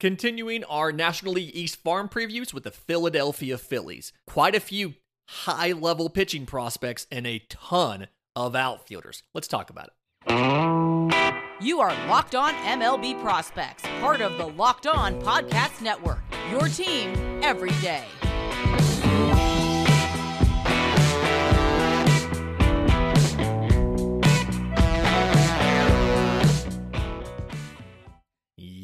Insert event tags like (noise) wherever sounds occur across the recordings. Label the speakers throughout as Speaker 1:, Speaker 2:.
Speaker 1: Continuing our National League East farm previews with the Philadelphia Phillies. Quite a few high level pitching prospects and a ton of outfielders. Let's talk about
Speaker 2: it. You are Locked On MLB Prospects, part of the Locked On Podcast Network. Your team every day.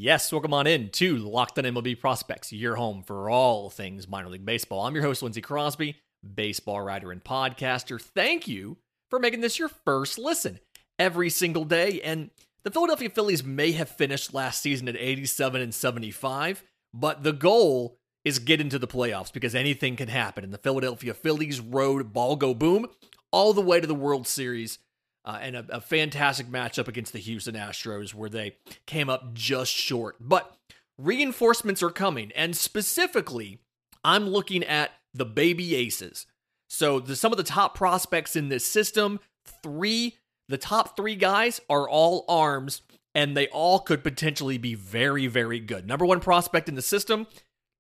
Speaker 1: Yes, welcome on in to Locked On MLB Prospects, your home for all things minor league baseball. I'm your host, Lindsey Crosby, baseball writer and podcaster. Thank you for making this your first listen every single day. And the Philadelphia Phillies may have finished last season at 87 and 75, but the goal is get into the playoffs because anything can happen. And the Philadelphia Phillies rode ball go boom all the way to the World Series uh, and a, a fantastic matchup against the Houston Astros where they came up just short. But reinforcements are coming, and specifically, I'm looking at the baby aces. So the, some of the top prospects in this system, three, the top three guys are all arms, and they all could potentially be very, very good. Number one prospect in the system,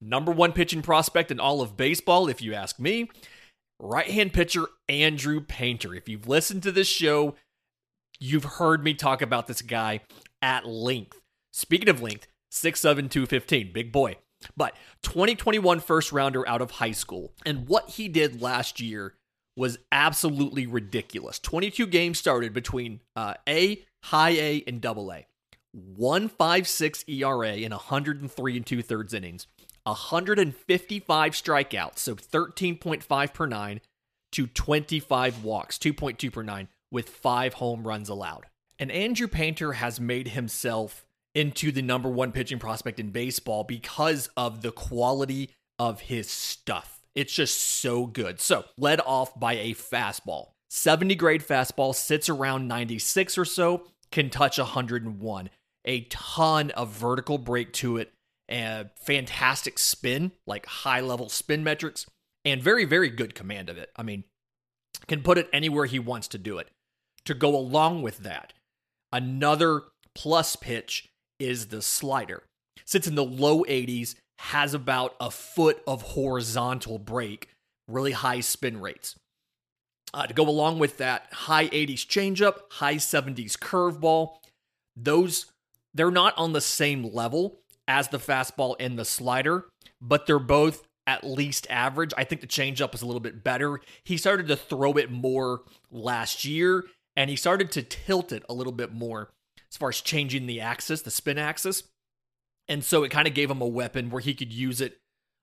Speaker 1: number one pitching prospect in all of baseball, if you ask me right hand pitcher Andrew Painter. If you've listened to this show, you've heard me talk about this guy at length. Speaking of length, 6'7, 215, big boy. But 2021 first rounder out of high school. And what he did last year was absolutely ridiculous. 22 games started between uh, A, high A, and double A. 156 ERA in 103 and two thirds innings. 155 strikeouts, so 13.5 per nine to 25 walks, 2.2 per nine, with five home runs allowed. And Andrew Painter has made himself into the number one pitching prospect in baseball because of the quality of his stuff. It's just so good. So, led off by a fastball. 70 grade fastball sits around 96 or so, can touch 101. A ton of vertical break to it, and fantastic spin, like high level spin metrics, and very, very good command of it. I mean, can put it anywhere he wants to do it. To go along with that, another plus pitch is the slider. Sits in the low 80s, has about a foot of horizontal break, really high spin rates. Uh, to go along with that, high 80s changeup, high 70s curveball. Those, they're not on the same level, as the fastball and the slider, but they're both at least average. I think the changeup is a little bit better. He started to throw it more last year, and he started to tilt it a little bit more as far as changing the axis, the spin axis. And so it kind of gave him a weapon where he could use it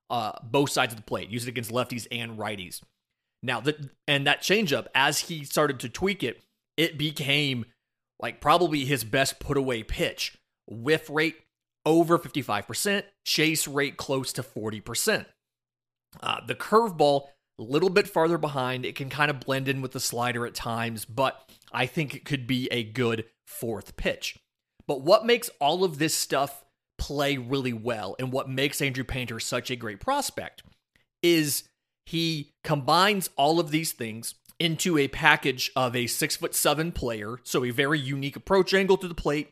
Speaker 1: uh, both sides of the plate, use it against lefties and righties. Now, the, and that changeup, as he started to tweak it, it became like probably his best put away pitch. Whiff rate over 55%, chase rate close to 40%. Uh, the curveball, a little bit farther behind. It can kind of blend in with the slider at times, but I think it could be a good fourth pitch. But what makes all of this stuff play really well and what makes Andrew Painter such a great prospect is he combines all of these things into a package of a six foot seven player, so a very unique approach angle to the plate,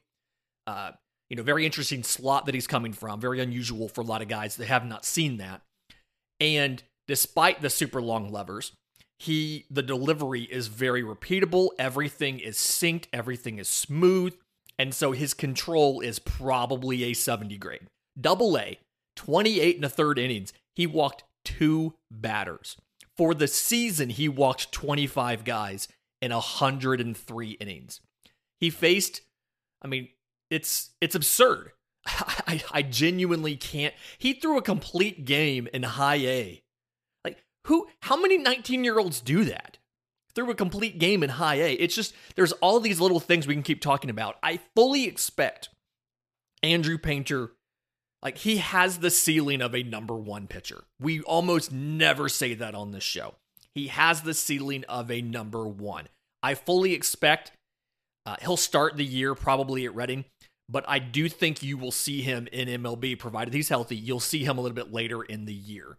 Speaker 1: uh, you know, very interesting slot that he's coming from. Very unusual for a lot of guys that have not seen that. And despite the super long levers, he the delivery is very repeatable. Everything is synced, everything is smooth, and so his control is probably a 70 grade. Double A, 28 and a third innings. He walked two batters. For the season, he walked 25 guys in 103 innings. He faced, I mean, it's it's absurd. (laughs) I, I genuinely can't. He threw a complete game in high A. Like who? How many 19 year olds do that? Threw a complete game in high A. It's just there's all these little things we can keep talking about. I fully expect Andrew Painter. Like he has the ceiling of a number one pitcher. We almost never say that on this show. He has the ceiling of a number one. I fully expect uh, he'll start the year probably at Reading but I do think you will see him in MLB, provided he's healthy. You'll see him a little bit later in the year.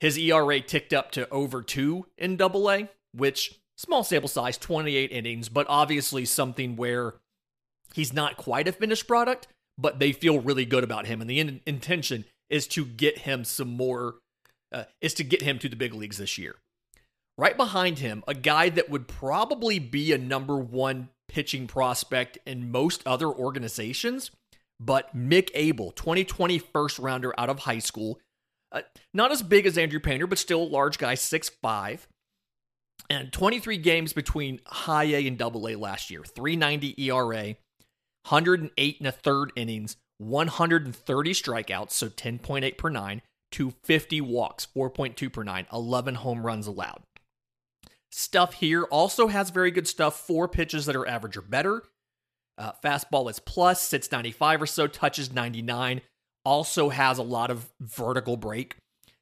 Speaker 1: His ERA ticked up to over two in Double A, which small sample size, 28 innings, but obviously something where he's not quite a finished product, but they feel really good about him. And the in- intention is to get him some more, uh, is to get him to the big leagues this year. Right behind him, a guy that would probably be a number one pitching prospect in most other organizations, but Mick Abel, 2020 first rounder out of high school. Uh, not as big as Andrew Painter, but still a large guy, 6'5. And 23 games between high A and double A last year, 390 ERA, 108 and a third innings, 130 strikeouts, so 10.8 per nine, to 50 walks, 4.2 per nine, 11 home runs allowed. Stuff here also has very good stuff. Four pitches that are average or better. Uh, fastball is plus, sits 95 or so, touches 99. Also has a lot of vertical break.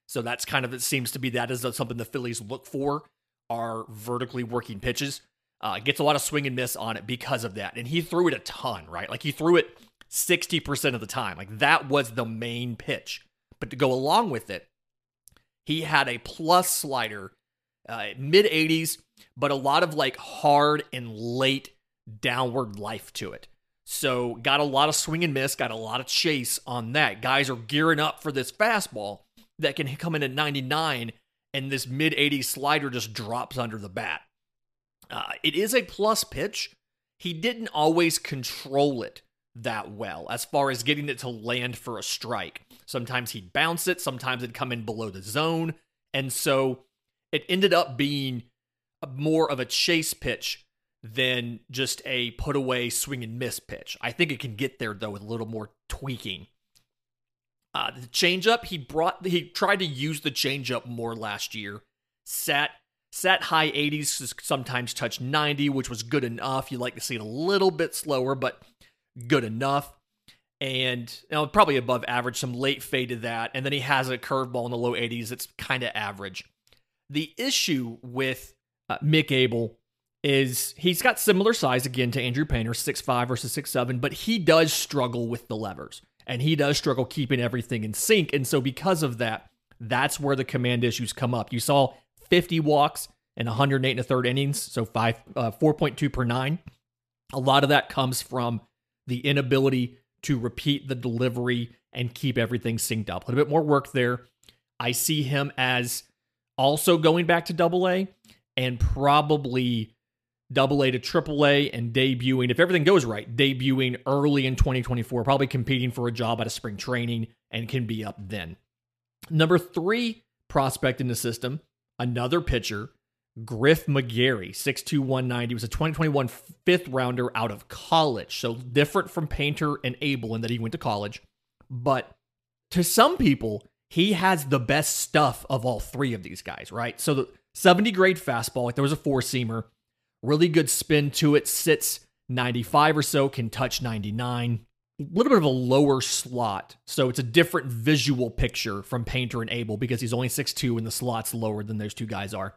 Speaker 1: So that's kind of, it seems to be that is something the Phillies look for are vertically working pitches. Uh, gets a lot of swing and miss on it because of that. And he threw it a ton, right? Like he threw it 60% of the time. Like that was the main pitch. But to go along with it, he had a plus slider uh, mid 80s, but a lot of like hard and late downward life to it. So got a lot of swing and miss, got a lot of chase on that. Guys are gearing up for this fastball that can come in at 99, and this mid 80s slider just drops under the bat. Uh, it is a plus pitch. He didn't always control it that well as far as getting it to land for a strike. Sometimes he'd bounce it, sometimes it'd come in below the zone. And so it ended up being more of a chase pitch than just a put away swing and miss pitch. I think it can get there though with a little more tweaking. Uh, the changeup he brought he tried to use the changeup more last year. Sat sat high 80s, sometimes touched 90, which was good enough. You like to see it a little bit slower, but good enough. And you know, probably above average, some late fade to that. And then he has a curveball in the low 80s. It's kind of average. The issue with uh, Mick Abel is he's got similar size again to Andrew Painter, six five versus six seven, but he does struggle with the levers and he does struggle keeping everything in sync. And so because of that, that's where the command issues come up. You saw 50 walks and 108 and a third innings, so five uh, 4.2 per nine. A lot of that comes from the inability to repeat the delivery and keep everything synced up. A little bit more work there. I see him as also going back to double A and probably double A to triple A and debuting, if everything goes right, debuting early in 2024, probably competing for a job at a spring training and can be up then. Number three prospect in the system, another pitcher, Griff McGarry, 6'2, 190, was a 2021 fifth rounder out of college. So different from Painter and Abel in that he went to college. But to some people, he has the best stuff of all three of these guys, right? So the 70 grade fastball, like there was a four seamer, really good spin to it, sits 95 or so, can touch 99. A little bit of a lower slot. So it's a different visual picture from Painter and Abel because he's only 6'2 and the slot's lower than those two guys are.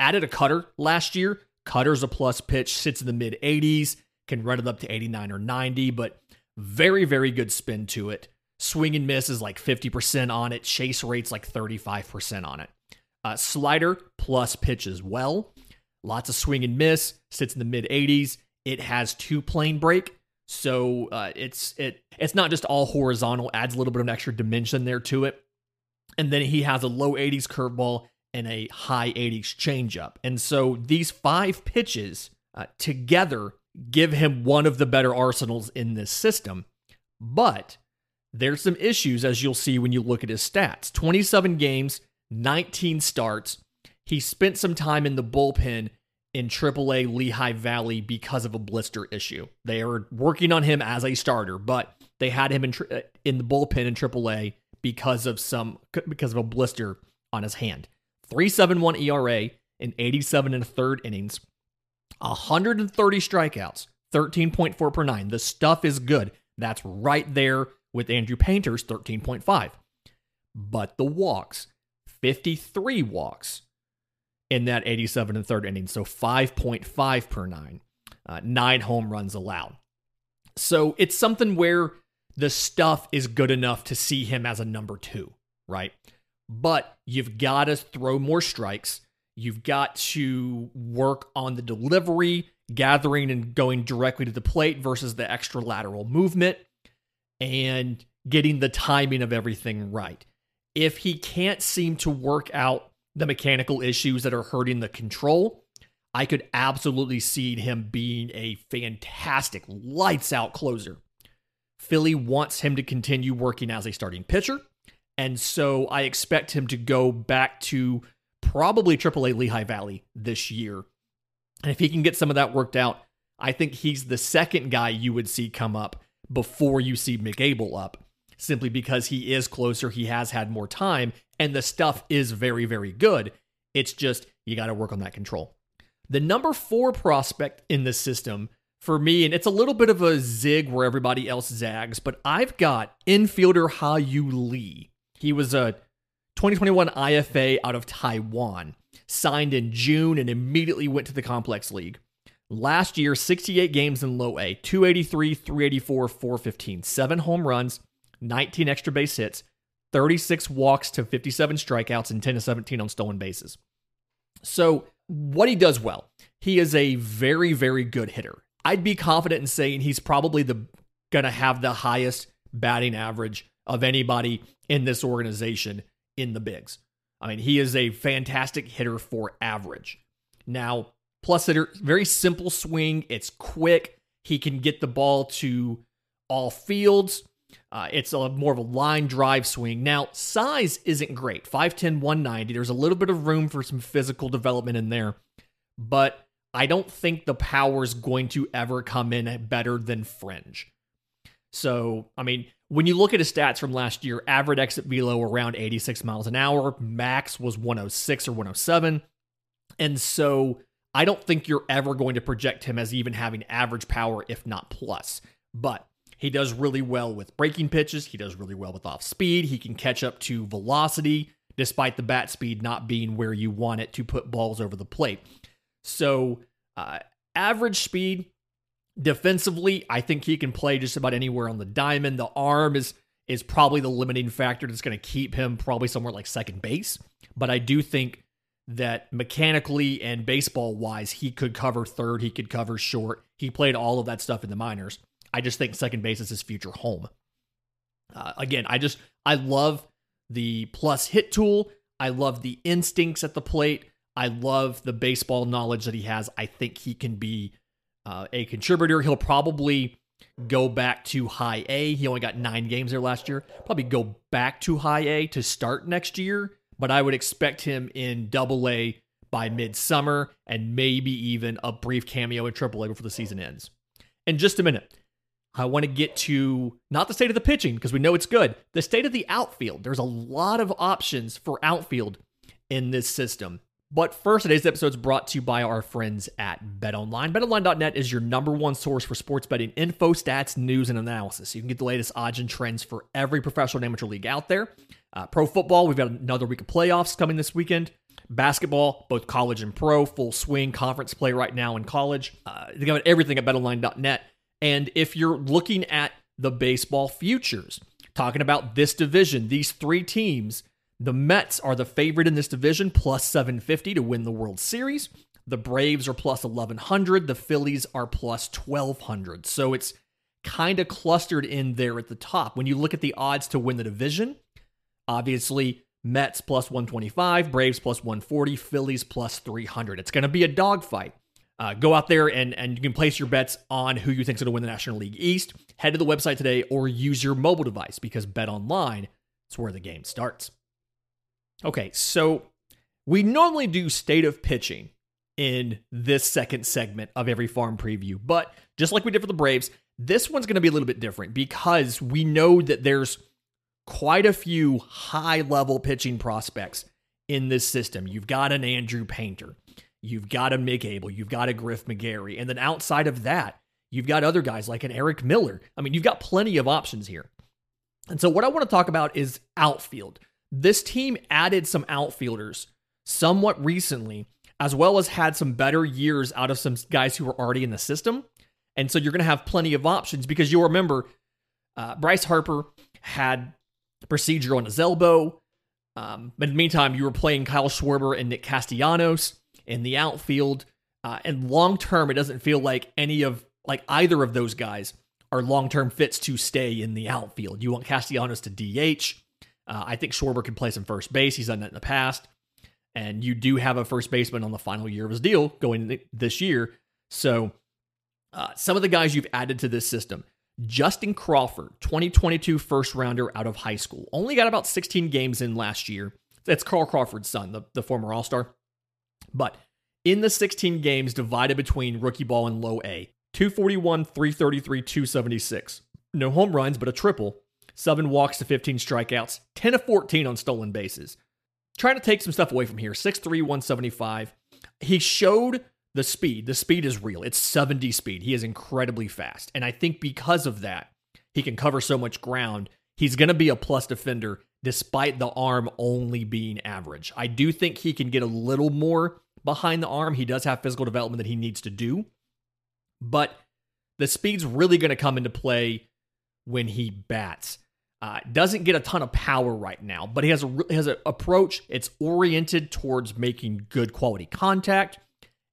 Speaker 1: Added a cutter last year. Cutter's a plus pitch, sits in the mid 80s, can run it up to 89 or 90, but very, very good spin to it. Swing and miss is like 50% on it. Chase rate's like 35% on it. Uh, slider plus pitch as well. Lots of swing and miss. Sits in the mid 80s. It has two plane break, so uh, it's it it's not just all horizontal. Adds a little bit of an extra dimension there to it. And then he has a low 80s curveball and a high 80s changeup. And so these five pitches uh, together give him one of the better arsenals in this system. But there's some issues, as you'll see when you look at his stats 27 games, 19 starts. He spent some time in the bullpen in AAA Lehigh Valley because of a blister issue. They are working on him as a starter, but they had him in, uh, in the bullpen in AAA because of some because of a blister on his hand. 371 ERA in 87 and a third innings, 130 strikeouts, 13.4 per nine. The stuff is good. That's right there with Andrew Painter's 13.5. But the walks, 53 walks in that 87 and third inning, so 5.5 per nine, uh, nine home runs allowed. So it's something where the stuff is good enough to see him as a number two, right? But you've got to throw more strikes. You've got to work on the delivery, gathering and going directly to the plate versus the extra lateral movement. And getting the timing of everything right. If he can't seem to work out the mechanical issues that are hurting the control, I could absolutely see him being a fantastic lights out closer. Philly wants him to continue working as a starting pitcher. And so I expect him to go back to probably AAA Lehigh Valley this year. And if he can get some of that worked out, I think he's the second guy you would see come up before you see Mick Abel up, simply because he is closer, he has had more time, and the stuff is very, very good. It's just you got to work on that control. The number four prospect in the system for me, and it's a little bit of a zig where everybody else zags, but I've got infielder Hao-Yu Lee. He was a 2021 IFA out of Taiwan, signed in June and immediately went to the complex league. Last year, 68 games in low A, 283, 384, 415, seven home runs, 19 extra base hits, 36 walks to 57 strikeouts, and 10 to 17 on stolen bases. So, what he does well, he is a very, very good hitter. I'd be confident in saying he's probably the gonna have the highest batting average of anybody in this organization in the bigs. I mean, he is a fantastic hitter for average. Now, plus hitter, very simple swing. It's quick. He can get the ball to all fields. Uh, it's a more of a line drive swing. Now, size isn't great 5'10, 190. There's a little bit of room for some physical development in there, but I don't think the power is going to ever come in better than fringe. So, I mean, when you look at his stats from last year, average exit velo around 86 miles an hour, max was 106 or 107. And so I don't think you're ever going to project him as even having average power, if not plus. But he does really well with breaking pitches. He does really well with off speed. He can catch up to velocity despite the bat speed not being where you want it to put balls over the plate. So, uh, average speed, Defensively, I think he can play just about anywhere on the diamond. The arm is is probably the limiting factor that's going to keep him probably somewhere like second base. But I do think that mechanically and baseball wise, he could cover third, he could cover short. He played all of that stuff in the minors. I just think second base is his future home. Uh, again, I just I love the plus hit tool. I love the instincts at the plate. I love the baseball knowledge that he has. I think he can be uh, a contributor. He'll probably go back to high A. He only got nine games there last year. Probably go back to high A to start next year, but I would expect him in double A by midsummer and maybe even a brief cameo in triple A before the season ends. In just a minute, I want to get to not the state of the pitching because we know it's good, the state of the outfield. There's a lot of options for outfield in this system. But first, today's episode is brought to you by our friends at BetOnline. BetOnline.net is your number one source for sports betting info, stats, news, and analysis. You can get the latest odds and trends for every professional and amateur league out there. Uh, pro football, we've got another week of playoffs coming this weekend. Basketball, both college and pro, full swing conference play right now in college. Uh, they got everything at BetOnline.net. And if you're looking at the baseball futures, talking about this division, these three teams the Mets are the favorite in this division, plus 750 to win the World Series. The Braves are plus 1100. The Phillies are plus 1200. So it's kind of clustered in there at the top. When you look at the odds to win the division, obviously Mets plus 125, Braves plus 140, Phillies plus 300. It's going to be a dogfight. Uh, go out there and, and you can place your bets on who you think is going to win the National League East. Head to the website today or use your mobile device because Bet Online is where the game starts. Okay, so we normally do state of pitching in this second segment of every farm preview, but just like we did for the Braves, this one's going to be a little bit different because we know that there's quite a few high level pitching prospects in this system. You've got an Andrew Painter, you've got a Mick Abel, you've got a Griff McGarry, and then outside of that, you've got other guys like an Erik Miller. I mean, you've got plenty of options here. And so, what I want to talk about is outfield. This team added some outfielders somewhat recently, as well as had some better years out of some guys who were already in the system. And so you're going to have plenty of options because you'll remember uh, Bryce Harper had procedure on his elbow. Um, but in the meantime, you were playing Kyle Schwarber and Nick Castellanos in the outfield. Uh, and long term, it doesn't feel like any of like either of those guys are long term fits to stay in the outfield. You want Castellanos to DH. Uh, I think Schwarber can play some first base. He's done that in the past. And you do have a first baseman on the final year of his deal going this year. So uh, some of the guys you've added to this system Justin Crawford, 2022 first rounder out of high school, only got about 16 games in last year. That's Carl Crawford's son, the, the former All Star. But in the 16 games divided between rookie ball and low A, 241, 333, 276. No home runs, but a triple. Seven walks to 15 strikeouts, 10 of 14 on stolen bases. Trying to take some stuff away from here. 6'3, 175. He showed the speed. The speed is real. It's 70 speed. He is incredibly fast. And I think because of that, he can cover so much ground. He's going to be a plus defender despite the arm only being average. I do think he can get a little more behind the arm. He does have physical development that he needs to do, but the speed's really going to come into play when he bats. Uh, doesn't get a ton of power right now, but he has a has an approach. It's oriented towards making good quality contact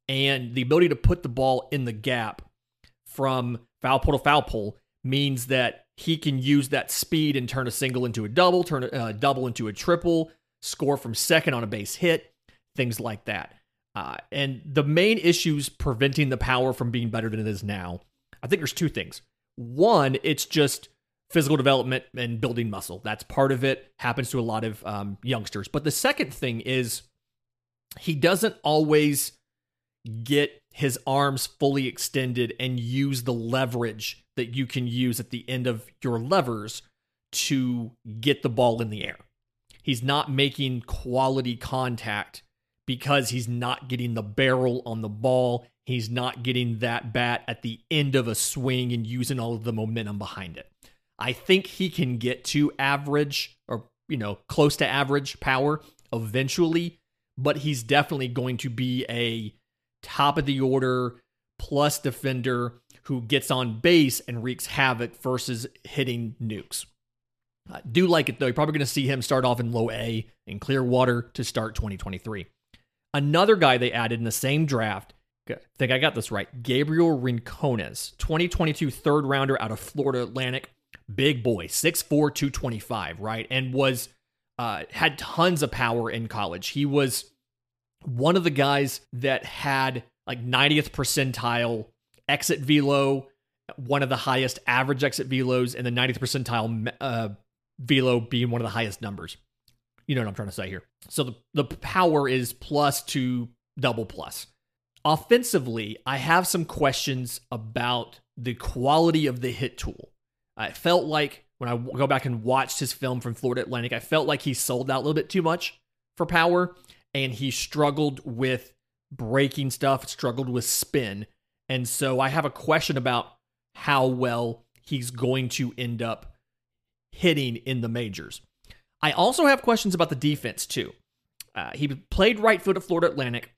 Speaker 1: and the ability to put the ball in the gap from foul pole to foul pole means that he can use that speed and turn a single into a double, turn a uh, double into a triple, score from second on a base hit, things like that. Uh, and the main issues preventing the power from being better than it is now, I think there's two things. One, it's just physical development and building muscle. That's part of it. Happens to a lot of um, youngsters. But the second thing is he doesn't always get his arms fully extended and use the leverage that you can use at the end of your levers to get the ball in the air. He's not making quality contact because he's not getting the barrel on the ball. He's not getting that bat at the end of a swing and using all of the momentum behind it. I think he can get to average or, you know, close to average power eventually, but he's definitely going to be a top of the order plus defender who gets on base and wreaks havoc versus hitting nukes. I do like it though. You're probably going to see him start off in low A in Clearwater to start 2023. Another guy they added in the same draft, I think I got this right, Gabriel Rincones, 2022 third rounder out of Florida Atlantic. Big boy, 6'4, 225, right? And was uh, had tons of power in college. He was one of the guys that had like 90th percentile exit velo, one of the highest average exit velos, and the 90th percentile uh, velo being one of the highest numbers. You know what I'm trying to say here. So the, the power is plus to double plus. Offensively, I have some questions about the quality of the hit tool. I felt like when I go back and watched his film from Florida Atlantic, I felt like he sold out a little bit too much for power and he struggled with breaking stuff, struggled with spin. And so I have a question about how well he's going to end up hitting in the majors. I also have questions about the defense too. Uh, he played right foot at Florida Atlantic,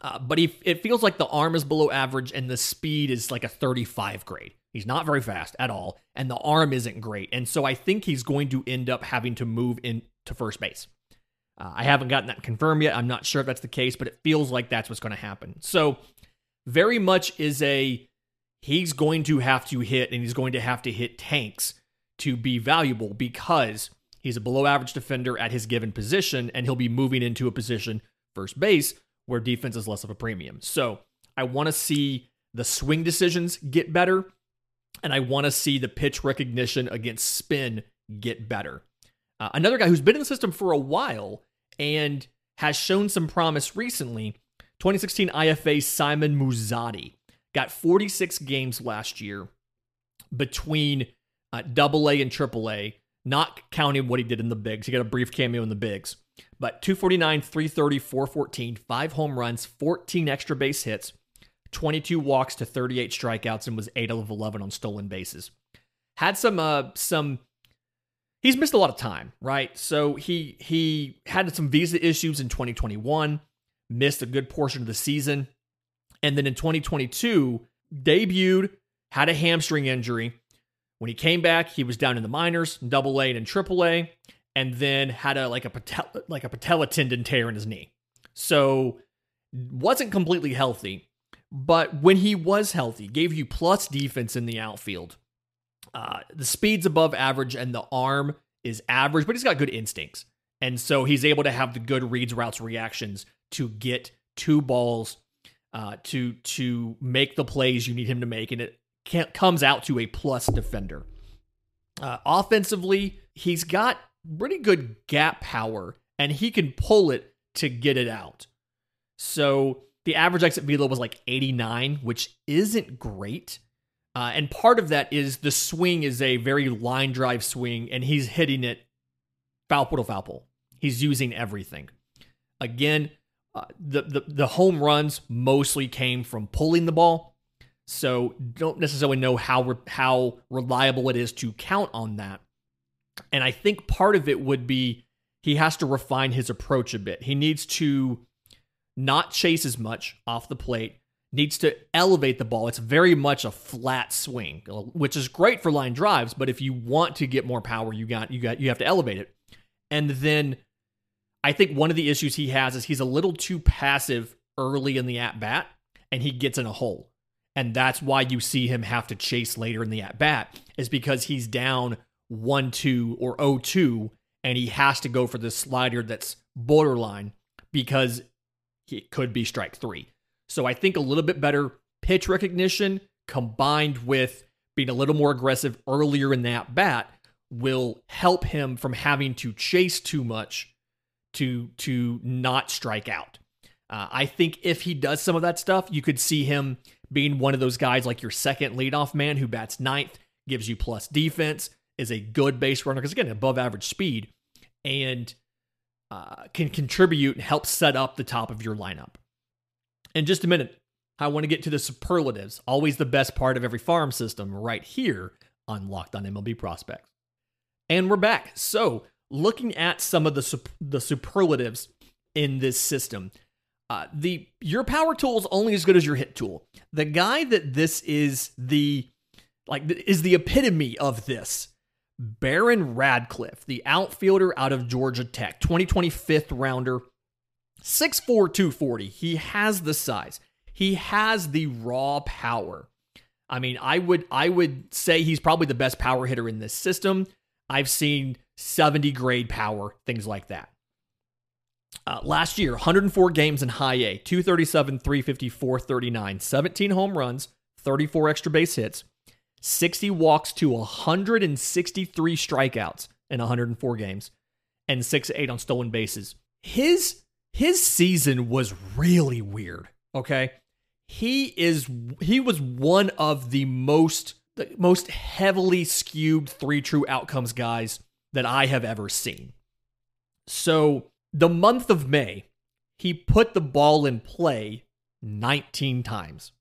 Speaker 1: uh, but he, it feels like the arm is below average and the speed is like a 35 grade. He's not very fast at all, and the arm isn't great. And so I think he's going to end up having to move into first base. Uh, I haven't gotten that confirmed yet. I'm not sure if that's the case, but it feels like that's what's going to happen. So, very much is a he's going to have to hit and he's going to have to hit tanks to be valuable because He's a below average defender at his given position, and he'll be moving into a position, first base, where defense is less of a premium. So I want to see the swing decisions get better, and I want to see the pitch recognition against spin get better. Uh, another guy who's been in the system for a while and has shown some promise recently 2016 IFA Simon Muzziotti got 46 games last year between uh, double A and triple A not counting what he did in the bigs. He got a brief cameo in the bigs. But 249, 330, 414, five home runs, 14 extra base hits, 22 walks to 38 strikeouts, and was 8 of 11 on stolen bases. Had some, uh, some, he's missed a lot of time, right? So he, he had some visa issues in 2021, missed a good portion of the season. And then in 2022, debuted, had a hamstring injury, when he came back, he was down in the minors, double A and triple A, and then had a like a patel, like a patella tendon tear in his knee. So wasn't completely healthy, but when he was healthy, gave you plus defense in the outfield. Uh, the speed's above average and the arm is average, but he's got good instincts. And so he's able to have the good reads, routes, reactions to get two balls uh, to to make the plays you need him to make, and it comes out to a plus defender. Uh, offensively, he's got pretty good gap power, and he can pull it to get it out. So the average exit velo was like 89, which isn't great. Uh, and part of that is the swing is a very line drive swing, and he's hitting it foul pole to foul pole. He's using everything. Again, uh, the, the the home runs mostly came from pulling the ball, so don't necessarily know how re- how reliable it is to count on that. And I think part of it would be he has to refine his approach a bit. He needs to not chase as much off the plate, needs to elevate the ball. It's very much a flat swing, uh, which is great for line drives, but if you want to get more power, you got you got you have to elevate it. And then I think one of the issues he has is he's a little too passive early in the at bat and he gets in a hole. And that's why you see him have to chase later in the at bat, is because he's down 1 2 or 0 2, and he has to go for the slider that's borderline because it could be strike three. So I think a little bit better pitch recognition combined with being a little more aggressive earlier in that bat will help him from having to chase too much to to not strike out. Uh, I think if he does some of that stuff, you could see him being one of those guys like your second leadoff man who bats ninth, gives you plus defense, is a good base runner because again above average speed, and uh, can contribute and help set up the top of your lineup. In just a minute, I want to get to the superlatives, always the best part of every farm system, right here on Locked on MLB Prospects. And we're back. So, looking at some of the the superlatives in this system, uh, the your power tool is only as good as your hit tool. The guy that this is the like is the epitome of this Baron Radcliff, the outfielder out of Georgia Tech, 2025th rounder, 6'4, 240. He has the size. He has the raw power. I mean, I would I would say he's probably the best power hitter in this system. I've seen 70 grade power, things like that. Uh, last year, 104 games in high A, 237, 354, 39, 17 home runs, 34 extra base hits, 60 walks to 163 strikeouts in 104 games and 6 8 on stolen bases. His his season was really weird, okay? He is he was one of the most the most heavily skewed three true outcomes guys that I have ever seen. So, the month of May, he put the ball in play 19 times.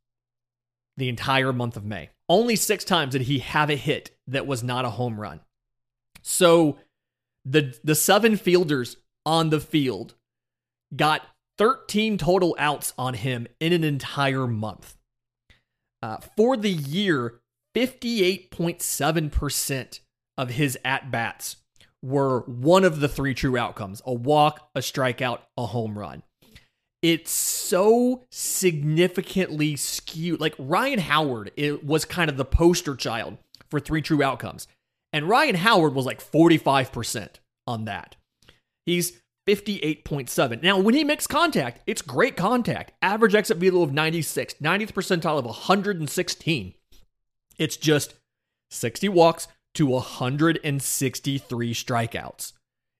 Speaker 1: The entire month of May. Only six times did he have a hit that was not a home run. So the the seven fielders on the field got 13 total outs on him in an entire month. Uh, for the year, 58.7% of his at bats were one of the three true outcomes a walk, a strikeout, a home run it's so significantly skewed. Like Ryan Howard it was kind of the poster child for three true outcomes. And Ryan Howard was like 45% on that. He's 58.7. Now, when he makes contact, it's great contact. Average exit velo of 96, 90th percentile of 116. It's just 60 walks to 163 strikeouts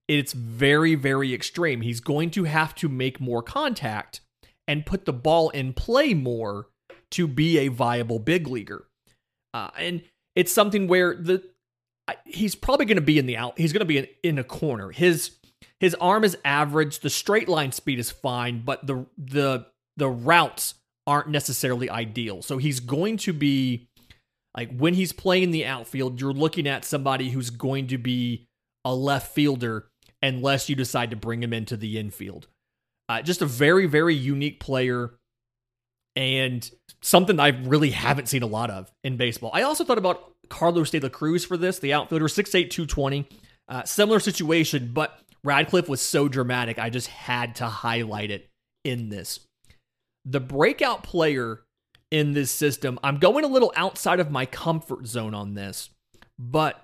Speaker 1: it's very, very extreme. He's going to have to make more contact and put the ball in play more to be a viable big leaguer. Uh, and it's something where the he's probably going to be in the out. He's going to be in, in a corner. His his arm is average. The straight line speed is fine, but the the the routes aren't necessarily ideal. So he's going to be like when he's playing the outfield, you're looking at somebody who's going to be a left fielder unless you decide to bring him into the infield. Uh, just a very, very unique player and something I really haven't seen a lot of in baseball. I also thought about Carlos de la Cruz for this, the outfielder, 6'8, 220. Uh, similar situation, but Radcliff was so dramatic, I just had to highlight it in this. The breakout player in this system, I'm going a little outside of my comfort zone on this, But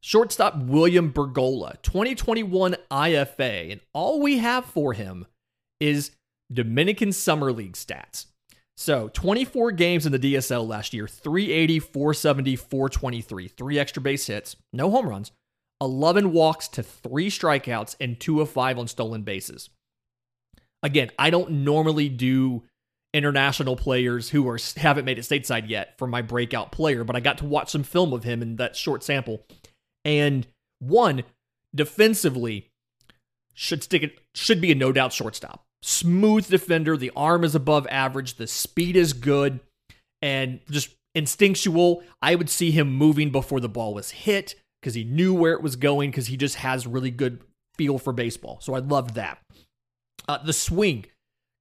Speaker 1: shortstop William Bergolla, 2021 IFA, and all we have for him is Dominican Summer League stats. So 24 games in the DSL last year 380, 470, 423, three extra base hits, no home runs, 11 walks to three strikeouts, and two of five on stolen bases. Again, I don't normally do international players who are haven't made it stateside yet for my breakout player, but I got to watch some film of him in that short sample. And one, defensively, should stick it should be a no doubt shortstop. Smooth defender, the arm is above average, the speed is good, and just instinctual. I would see him moving before the ball was hit because he knew where it was going because he just has really good feel for baseball. So I loved that. Uh, the swing,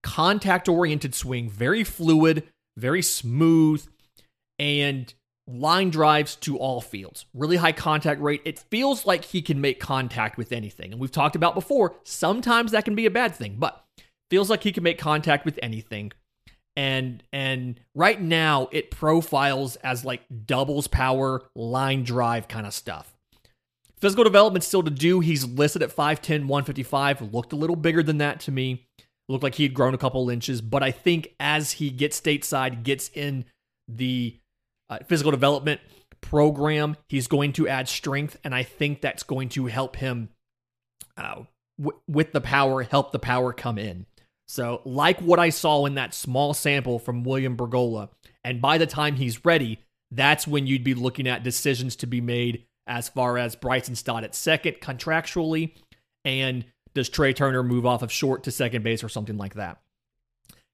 Speaker 1: contact oriented swing, very fluid, very smooth, and line drives to all fields. Really high contact rate. It feels like he can make contact with anything. And we've talked about before, sometimes that can be a bad thing, but feels like he can make contact with anything. And and right now it profiles as like doubles power, line drive kind of stuff. Physical development still to do. He's listed at 5'10, 155. Looked a little bigger than that to me. Looked like he had grown a couple inches, but I think as he gets stateside, gets in the uh, physical development program, he's going to add strength, and I think that's going to help him uh, w- with the power, help the power come in. So, like what I saw in that small sample from William Bergolla, and by the time he's ready, that's when you'd be looking at decisions to be made as far as Bryson Stott at second contractually and does Trea Turner move off of short to second base or something like that?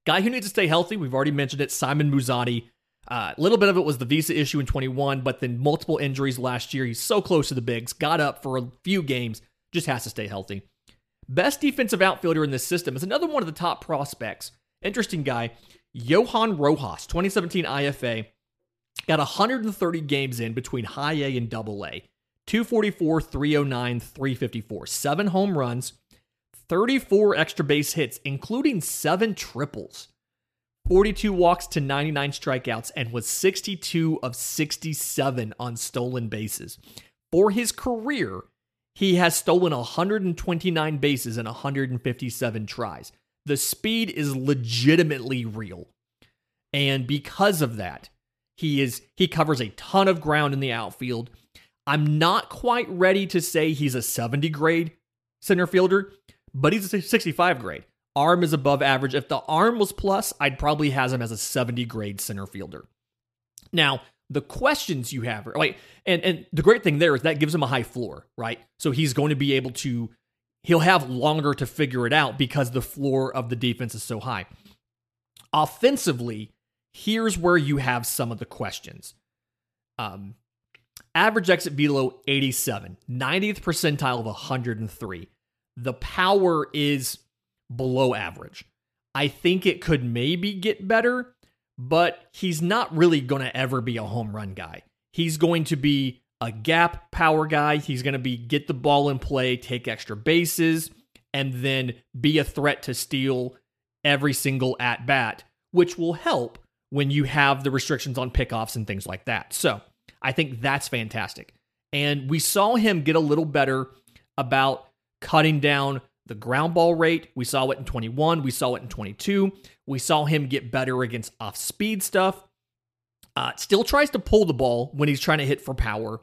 Speaker 1: Guy who needs to stay healthy, we've already mentioned it, Simon Muzziotti. A uh, little bit of it was the visa issue in 21, but then multiple injuries last year. He's so close to the bigs, got up for a few games, just has to stay healthy. Best defensive outfielder in this system is another one of the top prospects. Interesting guy, Johan Rojas, 2017 IFA. Got 130 games in between high A and double A. 244, 309, 354. Seven home runs, 34 extra base hits, including seven triples, 42 walks to 99 strikeouts, and was 62 of 67 on stolen bases. For his career, he has stolen 129 bases in 157 tries. The speed is legitimately real. And because of that, he is he covers a ton of ground in the outfield. I'm not quite ready to say he's a 70 grade center fielder but he's a 65 grade. Arm is above average. If the arm was plus, I'd probably has him as a 70 grade center fielder. Now, the questions you have, right? And and the great thing there is that gives him a high floor, right? So he's going to be able to he'll have longer to figure it out because the floor of the defense is so high. Offensively, here's where you have some of the questions. Um, average exit velo 87, 90th percentile of 103 the power is below average. I think it could maybe get better, but he's not really going to ever be a home run guy. He's going to be a gap power guy. He's going to be get the ball in play, take extra bases, and then be a threat to steal every single at bat, which will help when you have the restrictions on pickoffs and things like that. So I think that's fantastic. And we saw him get a little better about cutting down the ground ball rate. We saw it in 21. We saw it in 22. We saw him get better against off speed stuff. Uh, still tries to pull the ball when he's trying to hit for power,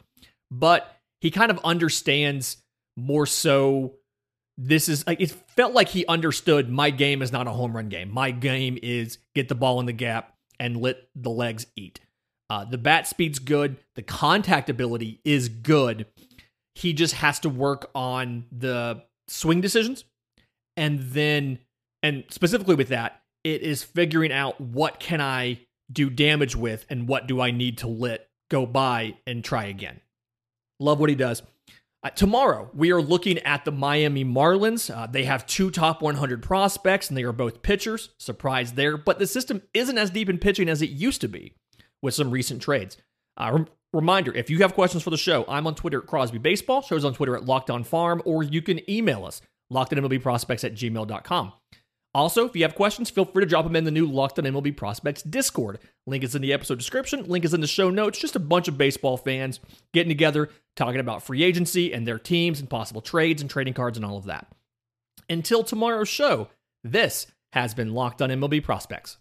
Speaker 1: but he kind of understands more so. This is it felt like he understood my game is not a home run game. My game is get the ball in the gap and let the legs eat. Uh, the bat speed's good. The contact ability is good. He just has to work on the swing decisions. And then, and specifically with that, it is figuring out what can I do damage with and what do I need to let go by and try again. Love what he does. Uh, tomorrow, we are looking at the Miami Marlins. Uh, they have two top 100 prospects, and they are both pitchers. Surprise there, but the system isn't as deep in pitching as it used to be with some recent trades. Uh, Reminder if you have questions for the show, I'm on Twitter at Crosby Baseball, shows on Twitter at Locked On Farm, or you can email us, lockedonmlbprospects at gmail.com. Also, if you have questions, feel free to drop them in the new Locked on MLB Prospects Discord. Link is in the episode description. Link is in the show notes. Just a bunch of baseball fans getting together, talking about free agency and their teams and possible trades and trading cards and all of that. Until tomorrow's show, this has been Locked on MLB Prospects.